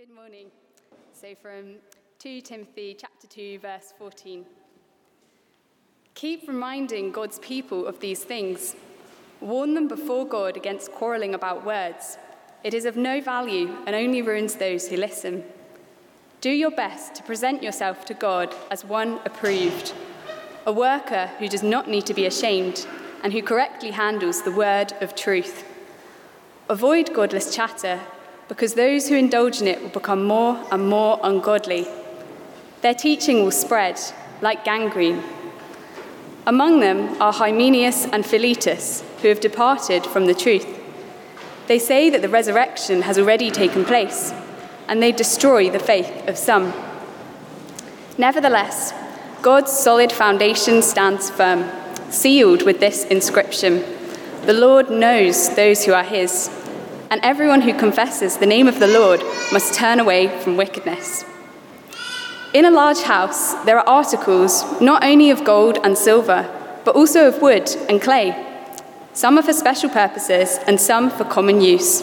Good morning. So, from 2 Timothy chapter 2, verse 14. Keep reminding God's people of these things. Warn them before God against quarreling about words. It is of no value and only ruins those who listen. Do your best to present yourself to God as one approved, a worker who does not need to be ashamed and who correctly handles the word of truth. Avoid godless chatter because those who indulge in it will become more and more ungodly. Their teaching will spread like gangrene. Among them are Hymenaeus and Philetus, who have departed from the truth. They say that the resurrection has already taken place, and they destroy the faith of some. Nevertheless, God's solid foundation stands firm, sealed with this inscription The Lord knows those who are his and everyone who confesses the name of the Lord must turn away from wickedness. In a large house, there are articles not only of gold and silver, but also of wood and clay. Some are for special purposes and some for common use.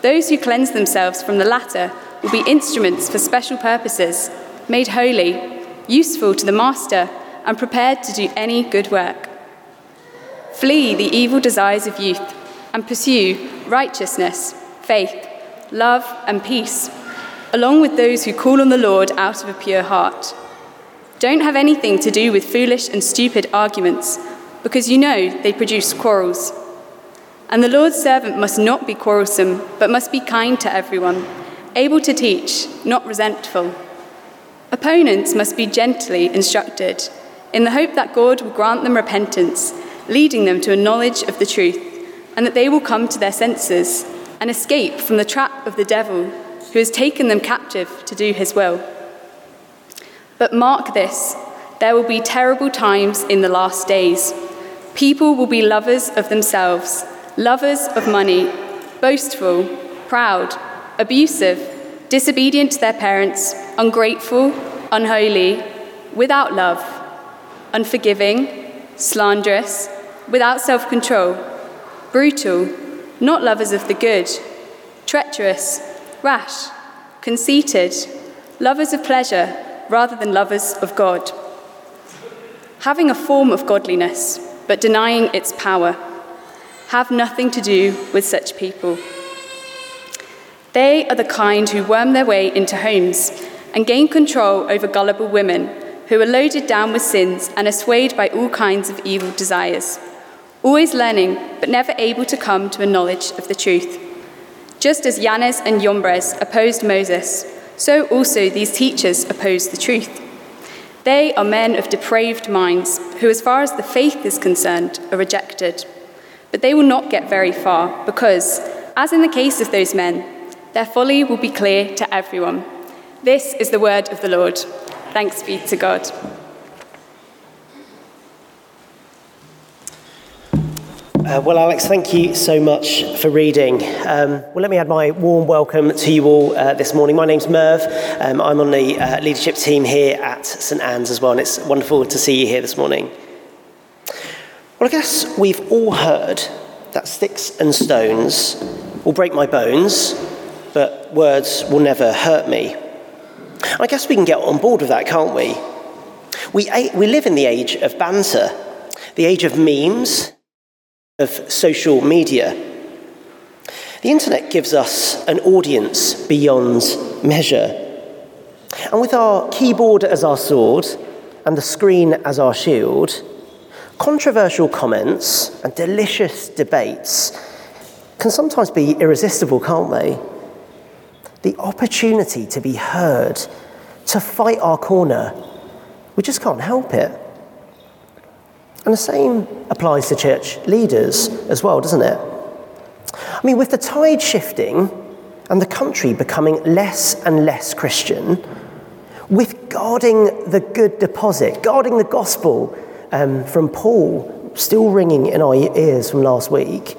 Those who cleanse themselves from the latter will be instruments for special purposes, made holy, useful to the master, and prepared to do any good work. Flee the evil desires of youth and pursue righteousness, faith, love, and peace, along with those who call on the Lord out of a pure heart. Don't have anything to do with foolish and stupid arguments, because you know they produce quarrels. And the Lord's servant must not be quarrelsome, but must be kind to everyone, able to teach, not resentful. Opponents must be gently instructed, in the hope that God will grant them repentance, leading them to a knowledge of the truth and that they will come to their senses and escape from the trap of the devil who has taken them captive to do his will. But mark this there will be terrible times in the last days. People will be lovers of themselves, lovers of money, boastful, proud, abusive, disobedient to their parents, ungrateful, unholy, without love, unforgiving, slanderous, without self control brutal, not lovers of the good, treacherous, rash, conceited, lovers of pleasure rather than lovers of God. Having a form of godliness, but denying its power. Have nothing to do with such people. They are the kind who worm their way into homes and gain control over gullible women who are loaded down with sins and are swayed by all kinds of evil desires always learning, but never able to come to a knowledge of the truth. Just as Jannes and Jambres opposed Moses, so also these teachers oppose the truth. They are men of depraved minds who, as far as the faith is concerned, are rejected. But they will not get very far because, as in the case of those men, their folly will be clear to everyone. This is the word of the Lord. Thanks be to God. Uh, well, Alex, thank you so much for reading. Um, well, let me add my warm welcome to you all uh, this morning. My name's Merv. Um, I'm on the uh, leadership team here at St Anne's as well, and it's wonderful to see you here this morning. Well, I guess we've all heard that sticks and stones will break my bones, but words will never hurt me. I guess we can get on board with that, can't we? We, we live in the age of banter, the age of memes of social media. The internet gives us an audience beyond measure. And with our keyboard as our sword and the screen as our shield, controversial comments and delicious debates can sometimes be irresistible, can't they? The opportunity to be heard, to fight our corner, we just can't help it. And the same applies to church leaders as well, doesn't it? I mean, with the tide shifting and the country becoming less and less Christian, with guarding the good deposit, guarding the gospel um, from Paul still ringing in our ears from last week,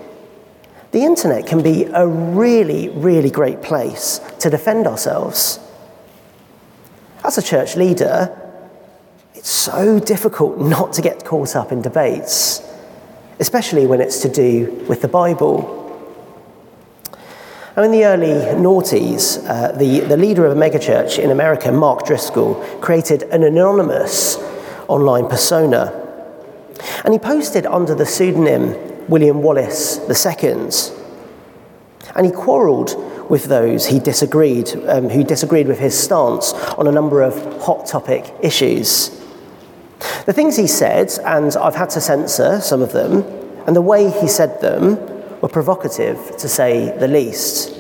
the internet can be a really, really great place to defend ourselves. As a church leader, it's so difficult not to get caught up in debates, especially when it's to do with the Bible. Now, in the early noughties, uh, the, the leader of a megachurch in America, Mark Driscoll, created an anonymous online persona. And he posted under the pseudonym William Wallace II. And he quarrelled with those he disagreed, um, who disagreed with his stance on a number of hot topic issues. The things he said, and I've had to censor some of them, and the way he said them were provocative, to say the least.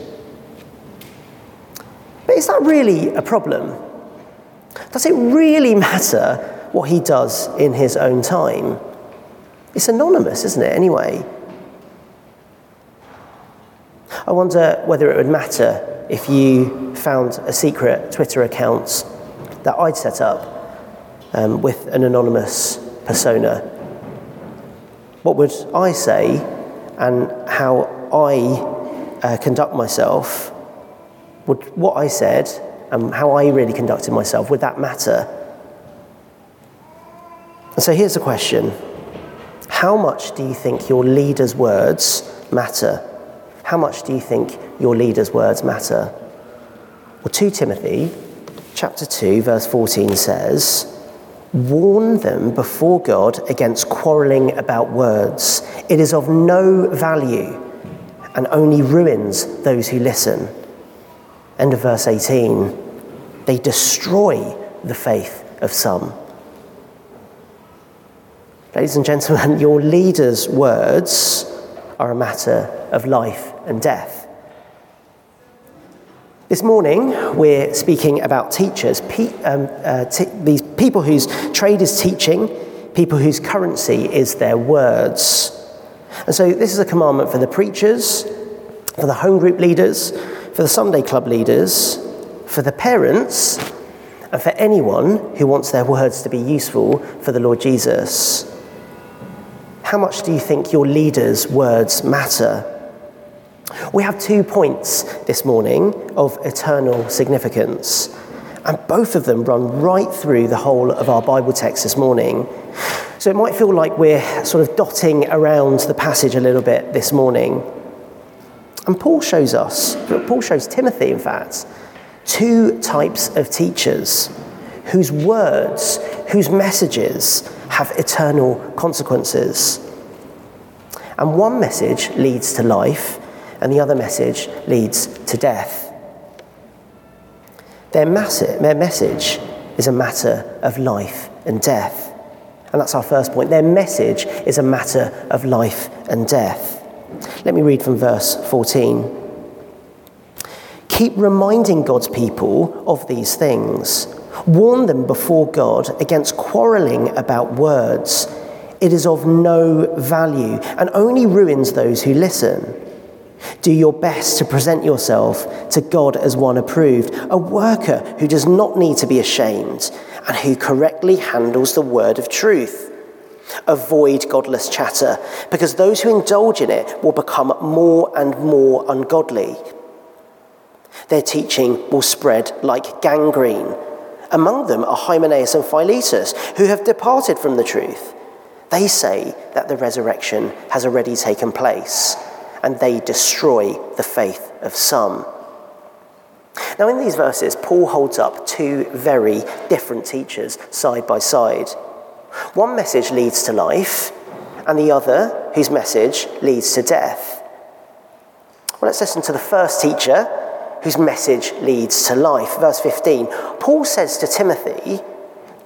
But is that really a problem? Does it really matter what he does in his own time? It's anonymous, isn't it, anyway? I wonder whether it would matter if you found a secret Twitter account that I'd set up um, with an anonymous persona. What would I say and how I uh, conduct myself? Would what I said and how I really conducted myself, would that matter? And so here's the question How much do you think your leader's words matter? How much do you think your leader's words matter? Well, 2 Timothy chapter 2 verse 14 says, Warn them before God against quarrelling about words. It is of no value and only ruins those who listen. End of verse 18. They destroy the faith of some. Ladies and gentlemen, your leader's words are a matter of life and death. This morning, we're speaking about teachers, pe- um, uh, t- these people whose trade is teaching, people whose currency is their words. And so, this is a commandment for the preachers, for the home group leaders, for the Sunday club leaders, for the parents, and for anyone who wants their words to be useful for the Lord Jesus. How much do you think your leaders' words matter? We have two points this morning of eternal significance, and both of them run right through the whole of our Bible text this morning. So it might feel like we're sort of dotting around the passage a little bit this morning. And Paul shows us, Paul shows Timothy, in fact, two types of teachers whose words, whose messages have eternal consequences. And one message leads to life, and the other message leads to death. Their, their message is a matter of life and death. And that's our first point. Their message is a matter of life and death. Let me read from verse 14. Keep reminding God's people of these things. Warn them before God against quarreling about words. It is of no value and only ruins those who listen. Do your best to present yourself to God as one approved, a worker who does not need to be ashamed and who correctly handles the word of truth. Avoid godless chatter, because those who indulge in it will become more and more ungodly. Their teaching will spread like gangrene. Among them are Hymenaeus and Philetus, who have departed from the truth. They say that the resurrection has already taken place and they destroy the faith of some. Now, in these verses, Paul holds up two very different teachers side by side. One message leads to life, and the other, whose message leads to death. Well, let's listen to the first teacher, whose message leads to life. Verse 15 Paul says to Timothy,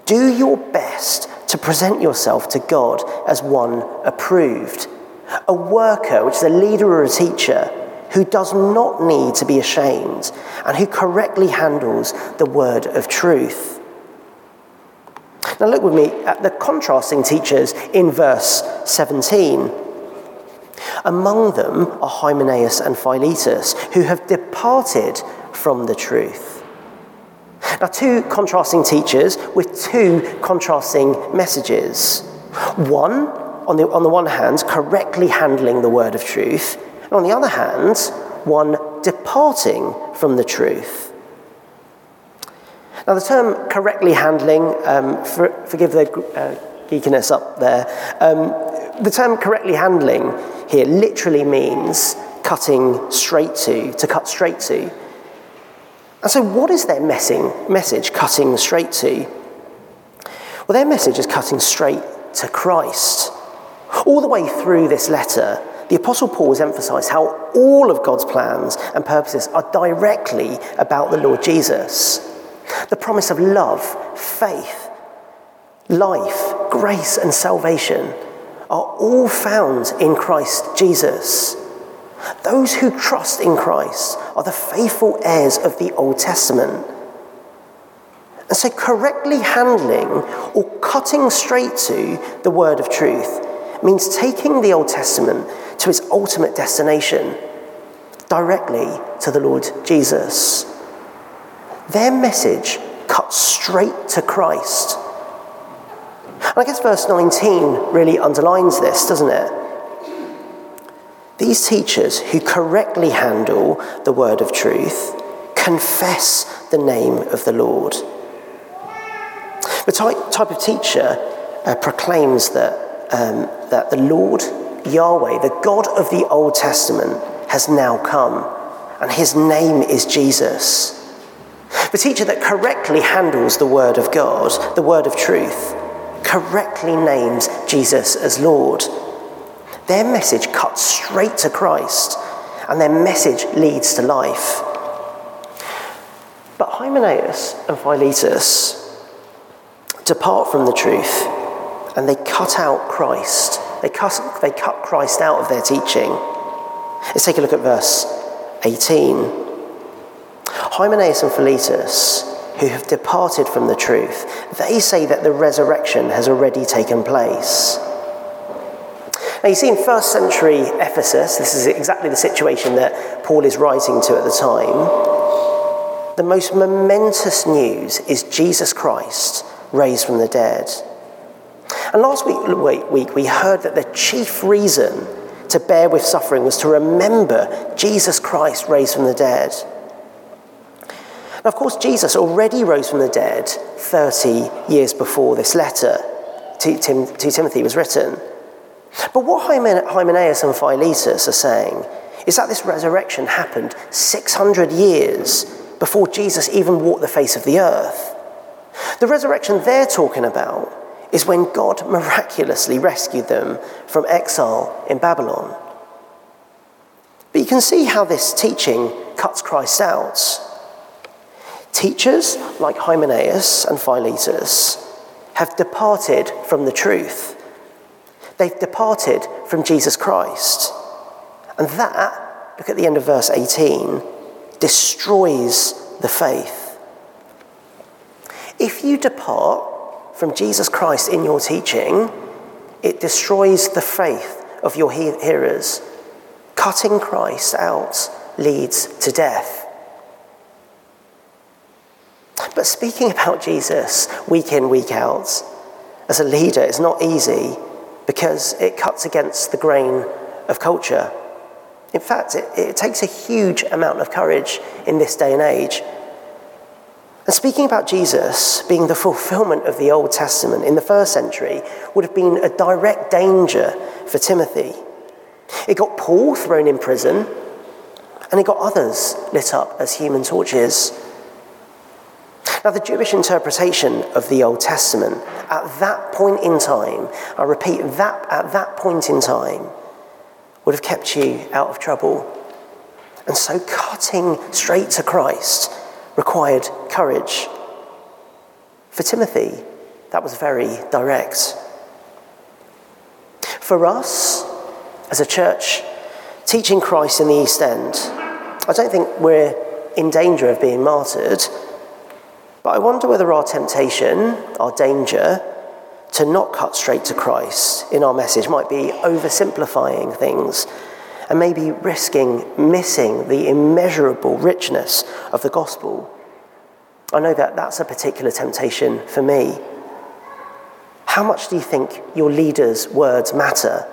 Do your best to present yourself to God as one approved a worker, which is a leader or a teacher, who does not need to be ashamed and who correctly handles the word of truth. Now, look with me at the contrasting teachers in verse 17. Among them are Hymenaeus and Philetus, who have departed from the truth. Now, two contrasting teachers with two contrasting messages. One on the, on the one hand, correctly handling the word of truth, and on the other hand, one departing from the truth. Now, the term correctly handling, um, for, forgive the uh, geekiness up there, um, the term correctly handling here literally means cutting straight to, to cut straight to. And so, what is their messing, message cutting straight to? Well, their message is cutting straight to Christ. All the way through this letter, the Apostle Paul has emphasized how all of God's plans and purposes are directly about the Lord Jesus. The promise of love, faith, life, grace, and salvation are all found in Christ Jesus. Those who trust in Christ are the faithful heirs of the Old Testament. And so, correctly handling or cutting straight to the word of truth means taking the Old Testament to its ultimate destination, directly to the Lord Jesus. Their message cuts straight to Christ. And I guess verse 19 really underlines this, doesn't it? These teachers who correctly handle the word of truth confess the name of the Lord. The type, type of teacher uh, proclaims that, um, that the Lord, Yahweh, the God of the Old Testament, has now come, and his name is Jesus. The teacher that correctly handles the word of God, the word of truth, correctly names Jesus as Lord. Their message cuts straight to Christ, and their message leads to life. But Hymenaeus and Philetus depart from the truth and they cut out Christ. They cut, they cut Christ out of their teaching. Let's take a look at verse 18. Hymenaeus and Philetus, who have departed from the truth, they say that the resurrection has already taken place. Now, you see, in first century Ephesus, this is exactly the situation that Paul is writing to at the time. The most momentous news is Jesus Christ raised from the dead. And last week, week we heard that the chief reason to bear with suffering was to remember Jesus Christ raised from the dead. Now, of course, Jesus already rose from the dead 30 years before this letter to, Tim, to Timothy was written. But what Hymenaeus and Philetus are saying is that this resurrection happened 600 years before Jesus even walked the face of the earth. The resurrection they're talking about is when God miraculously rescued them from exile in Babylon. But you can see how this teaching cuts Christ out. Teachers like Hymenaeus and Philetus have departed from the truth. They've departed from Jesus Christ. And that, look at the end of verse 18, destroys the faith. If you depart from Jesus Christ in your teaching, it destroys the faith of your hearers. Cutting Christ out leads to death. But speaking about Jesus week in, week out, as a leader is not easy because it cuts against the grain of culture. In fact, it, it, takes a huge amount of courage in this day and age. And speaking about Jesus being the fulfillment of the Old Testament in the first century would have been a direct danger for Timothy. It got Paul thrown in prison, and it got others lit up as human torches. Now, the Jewish interpretation of the Old Testament at that point in time, I repeat, that at that point in time, would have kept you out of trouble. And so, cutting straight to Christ required courage. For Timothy, that was very direct. For us, as a church, teaching Christ in the East End, I don't think we're in danger of being martyred but I wonder whether our temptation, our danger, to not cut straight to Christ in our message might be oversimplifying things and maybe risking missing the immeasurable richness of the gospel. I know that that's a particular temptation for me. How much do you think your leaders' words matter?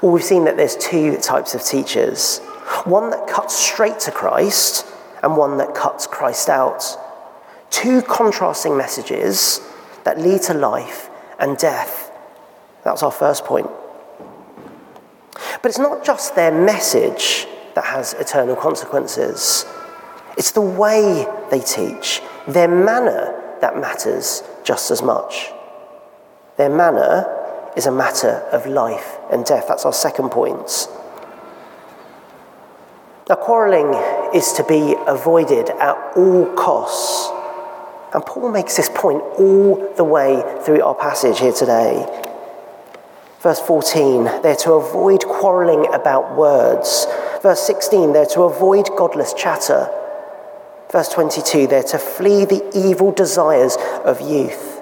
Well, we've seen that there's two types of teachers one that cuts straight to Christ, and one that cuts Christ out. Two contrasting messages that lead to life and death. That's our first point. But it's not just their message that has eternal consequences, it's the way they teach, their manner that matters just as much. Their manner is a matter of life and death. That's our second point. Now, quarrelling is to be avoided at all costs. And Paul makes this point all the way through our passage here today. Verse 14, they're to avoid quarrelling about words. Verse 16, they're to avoid godless chatter. Verse 22, they're to flee the evil desires of youth.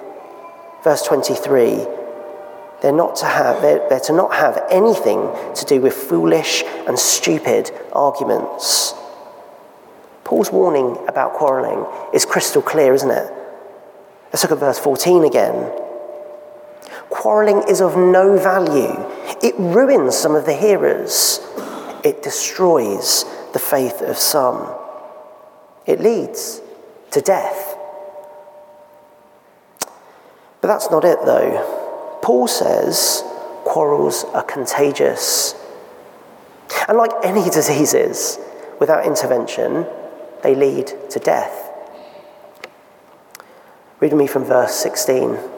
Verse 23, they're, not to have, they're, they're to not have anything to do with foolish and stupid arguments. Paul's warning about quarrelling is crystal clear, isn't it? Let's look at verse 14 again. Quarrelling is of no value. It ruins some of the hearers. It destroys the faith of some. It leads to death. But that's not it, though. Paul says quarrels are contagious. And like any diseases, without intervention, they lead to death. Read me from verse 16.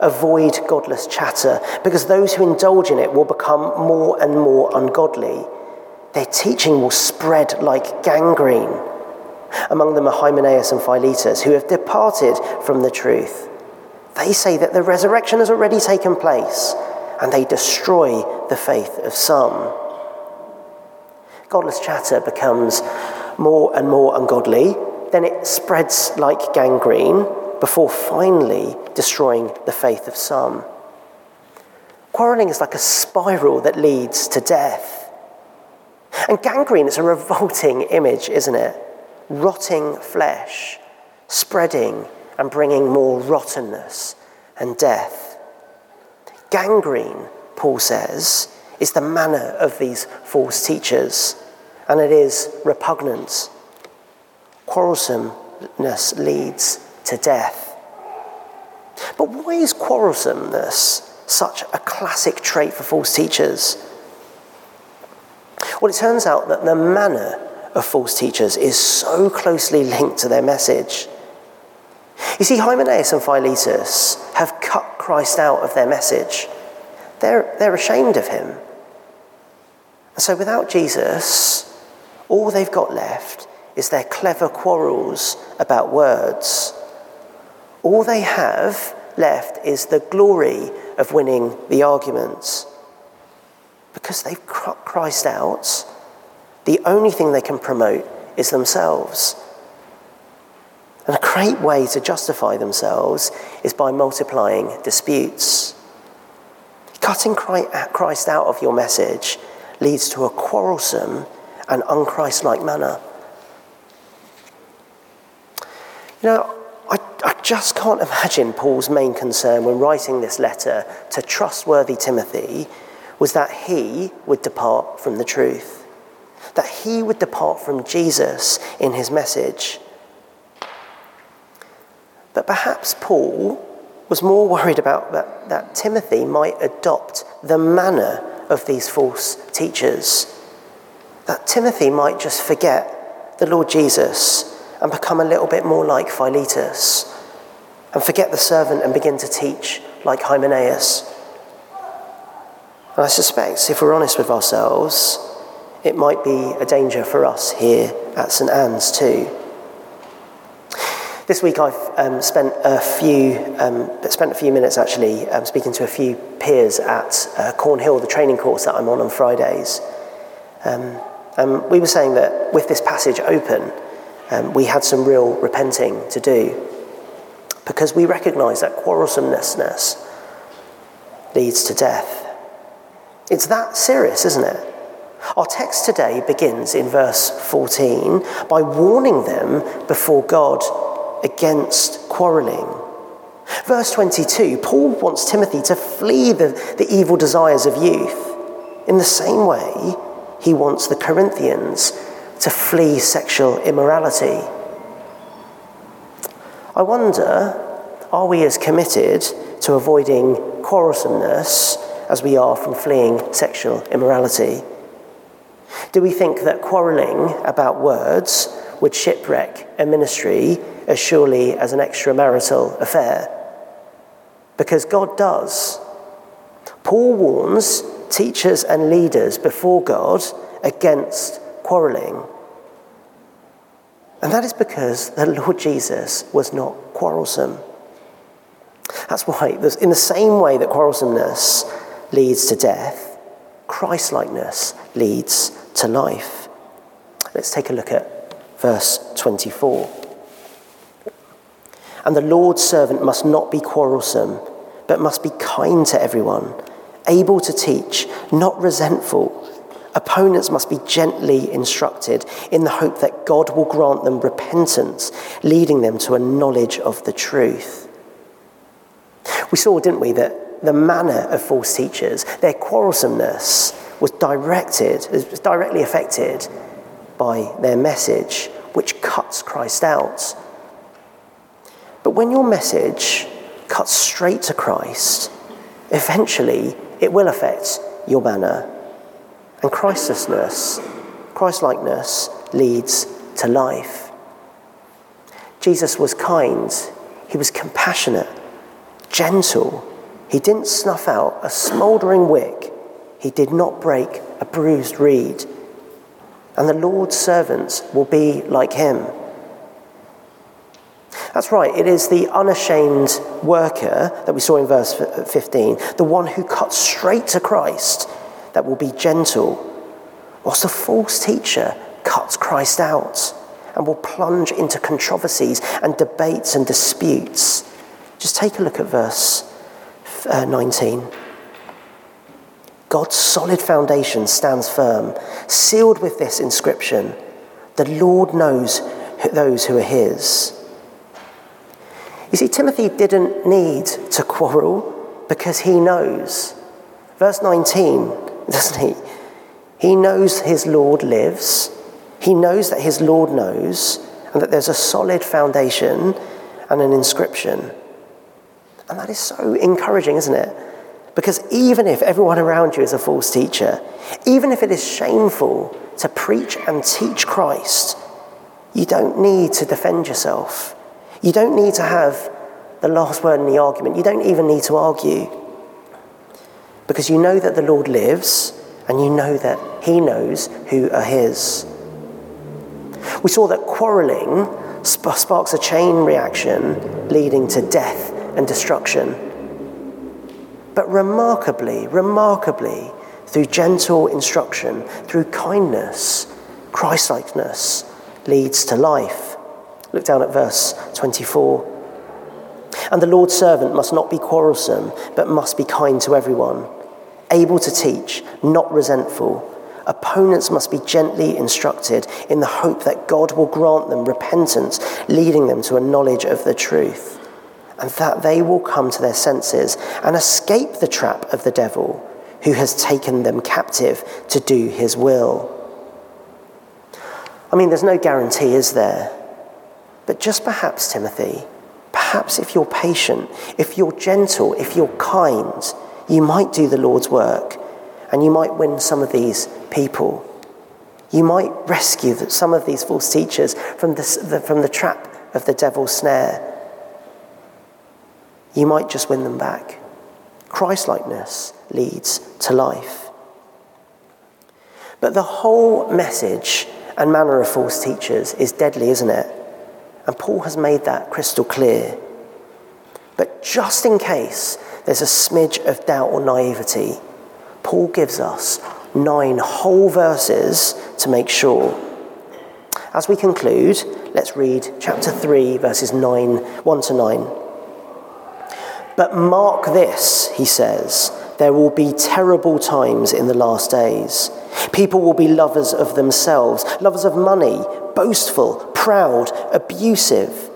Avoid godless chatter, because those who indulge in it will become more and more ungodly. Their teaching will spread like gangrene. Among them are Hymenaeus and Philetus, who have departed from the truth. They say that the resurrection has already taken place and they destroy the faith of some. Godless chatter becomes more and more ungodly, then it spreads like gangrene before finally destroying the faith of some. Quarrelling is like a spiral that leads to death. And gangrene is a revolting image, isn't it? Rotting flesh, spreading and bringing more rottenness and death. Gangrene, Paul says, is the manner of these false teachers, and it is repugnant. Quarrelsomeness leads to death. But why is quarrelsomeness such a classic trait for false teachers? Well, it turns out that the manner of false teachers is so closely linked to their message. You see, Hymenaeus and Philetus have cut Christ out of their message. They're, they're ashamed of him. And so without Jesus, all they've got left is their clever quarrels about words. All they have left is the glory of winning the arguments. Because they've cut Christ out, the only thing they can promote is themselves. And a great way to justify themselves is by multiplying disputes. Cutting Christ out of your message leads to a quarrelsome and unchristlike manner. You know, just can't imagine Paul's main concern when writing this letter to trustworthy Timothy was that he would depart from the truth, that he would depart from Jesus in his message. But perhaps Paul was more worried about that, that Timothy might adopt the manner of these false teachers. That Timothy might just forget the Lord Jesus and become a little bit more like Philetus and forget the servant and begin to teach like Hymenaeus. And I suspect, if we're honest with ourselves, it might be a danger for us here at St Anne's too. This week I've um, spent a few um, spent a few minutes actually um, speaking to a few peers at uh, Cornhill, the training course that I'm on on Fridays. Um, and we were saying that with this passage open, um, we had some real repenting to do because we recognise that quarrelsomeness leads to death. It's that serious, isn't it? Our text today begins in verse 14 by warning them before God against quarrelling. Verse 22 Paul wants Timothy to flee the, the evil desires of youth. In the same way, he wants the Corinthians to flee sexual immorality. I wonder are we as committed to avoiding quarrelsomeness as we are from fleeing sexual immorality? Do we think that quarrelling about words would shipwreck a ministry as surely as an extramarital affair? Because God does. Paul warns teachers and leaders before God against quarrelling. And that is because the Lord Jesus was not quarrelsome. That's why, in the same way that quarrelsomeness leads to death, Christlikeness leads to life. Let's take a look at verse 24. And the Lord's servant must not be quarrelsome, but must be kind to everyone, able to teach, not resentful. Opponents must be gently instructed in the hope that God will grant them repentance, leading them to a knowledge of the truth. We saw, didn't we, that the manner of false teachers, their quarrelsomeness, was directed, was directly affected by their message, which cuts Christ out. But when your message cuts straight to Christ, eventually it will affect your manner. And Christlessness, Christlikeness, leads to life. Jesus was kind, he was compassionate, gentle. He didn't snuff out a smouldering wick he did not break a bruised reed. And the Lord's servants will be like him. That's right, it is the unashamed worker that we saw in verse 15, the one who cuts straight to Christ, that will be gentle, whilst the false teacher cuts Christ out and will plunge into controversies and debates and disputes. Just take a look at verse uh, 19. God's solid foundation stands firm, sealed with this inscription The Lord knows those who are his. You see, Timothy didn't need to quarrel because he knows. Verse 19, doesn't he? He knows his Lord lives. He knows that his Lord knows and that there's a solid foundation and an inscription. And that is so encouraging, isn't it? Because even if everyone around you is a false teacher, even if it is shameful to preach and teach Christ, you don't need to defend yourself. You don't need to have the last word in the argument. You don't even need to argue. Because you know that the Lord lives and you know that He knows who are His. We saw that quarreling sparks a chain reaction leading to death and destruction. But remarkably, remarkably, through gentle instruction, through kindness, Christlikeness leads to life. Look down at verse 24. And the Lord's servant must not be quarrelsome, but must be kind to everyone, able to teach, not resentful. Opponents must be gently instructed in the hope that God will grant them repentance, leading them to a knowledge of the truth and that they will come to their senses and escape the trap of the devil who has taken them captive to do his will. I mean, there's no guarantee, is there? But just perhaps, Timothy, perhaps if you're patient, if you're gentle, if you're kind, you might do the Lord's work and you might win some of these people. You might rescue some of these false teachers from the, from the trap of the devil's snare you might just win them back. Christlikeness leads to life. But the whole message and manner of false teachers is deadly, isn't it? And Paul has made that crystal clear. But just in case there's a smidge of doubt or naivety, Paul gives us nine whole verses to make sure. As we conclude, let's read chapter 3, verses 9, 1 to 9. But mark this, he says, there will be terrible times in the last days. People will be lovers of themselves, lovers of money, boastful, proud, abusive,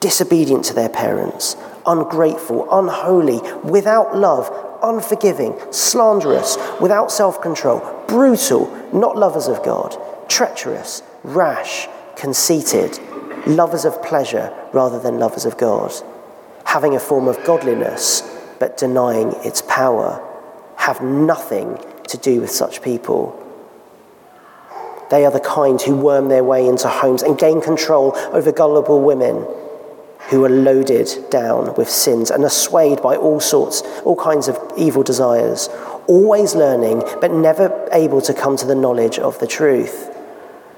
disobedient to their parents, ungrateful, unholy, without love, unforgiving, slanderous, without self control, brutal, not lovers of God, treacherous, rash, conceited, lovers of pleasure rather than lovers of God having a form of godliness but denying its power, have nothing to do with such people. They are the kind who worm their way into homes and gain control over gullible women who are loaded down with sins and are swayed by all sorts, all kinds of evil desires, always learning but never able to come to the knowledge of the truth.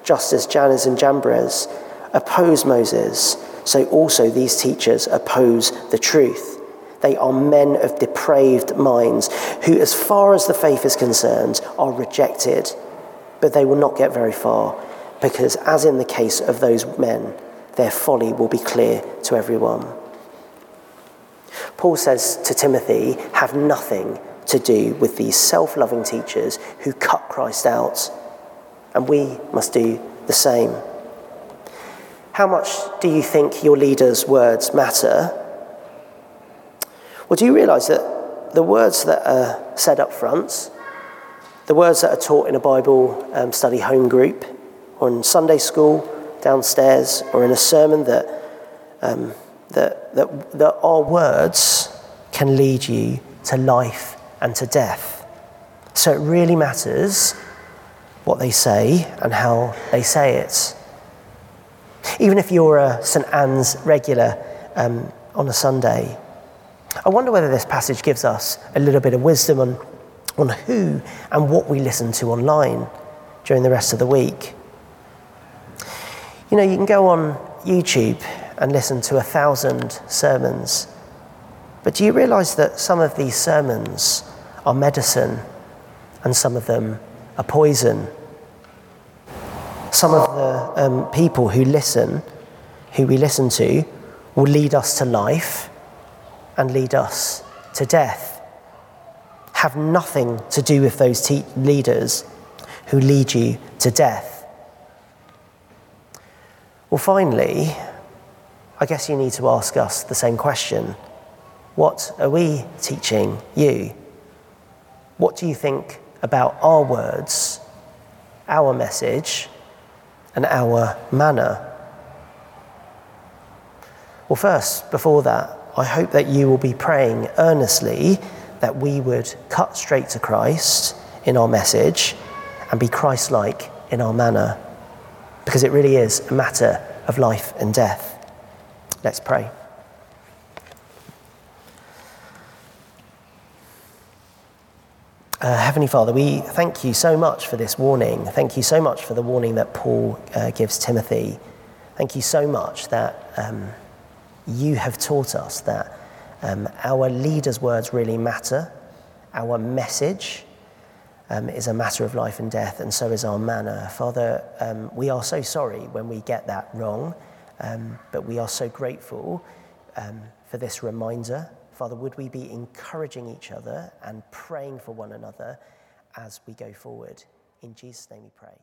Just as Jannes and Jambres oppose Moses, so also these teachers oppose the truth. They are men of depraved minds who, as far as the faith is concerned, are rejected. But they will not get very far because, as in the case of those men, their folly will be clear to everyone. Paul says to Timothy, have nothing to do with these self loving teachers who cut Christ out. And we must do the same. How much do you think your leader's words matter? Well, do you realize that the words that are said up front, the words that are taught in a Bible um, study home group, or in Sunday school, downstairs, or in a sermon, that, um, that, that, that our words can lead you to life and to death. So it really matters what they say and how they say it. Even if you're a St. Anne's regular um, on a Sunday, I wonder whether this passage gives us a little bit of wisdom on, on who and what we listen to online during the rest of the week. You know, you can go on YouTube and listen to a thousand sermons, but do you realize that some of these sermons are medicine and some of them are poison? some of the um, people who listen, who we listen to, will lead us to life and lead us to death. Have nothing to do with those te- leaders who lead you to death. Well, finally, I guess you need to ask us the same question What are we teaching you? What do you think about our words, our message? and our manner? Well, first, before that, I hope that you will be praying earnestly that we would cut straight to Christ in our message and be Christ like in our manner, because it really is a matter of life and death. Let's pray. Uh, Heavenly Father, we thank you so much for this warning. Thank you so much for the warning that Paul uh, gives Timothy. Thank you so much that um, you have taught us that um, our leaders' words really matter. Our message um, is a matter of life and death, and so is our manner. Father, um, we are so sorry when we get that wrong, um, but we are so grateful um, for this reminder Father, would we be encouraging each other and praying for one another as we go forward? In Jesus' name we pray.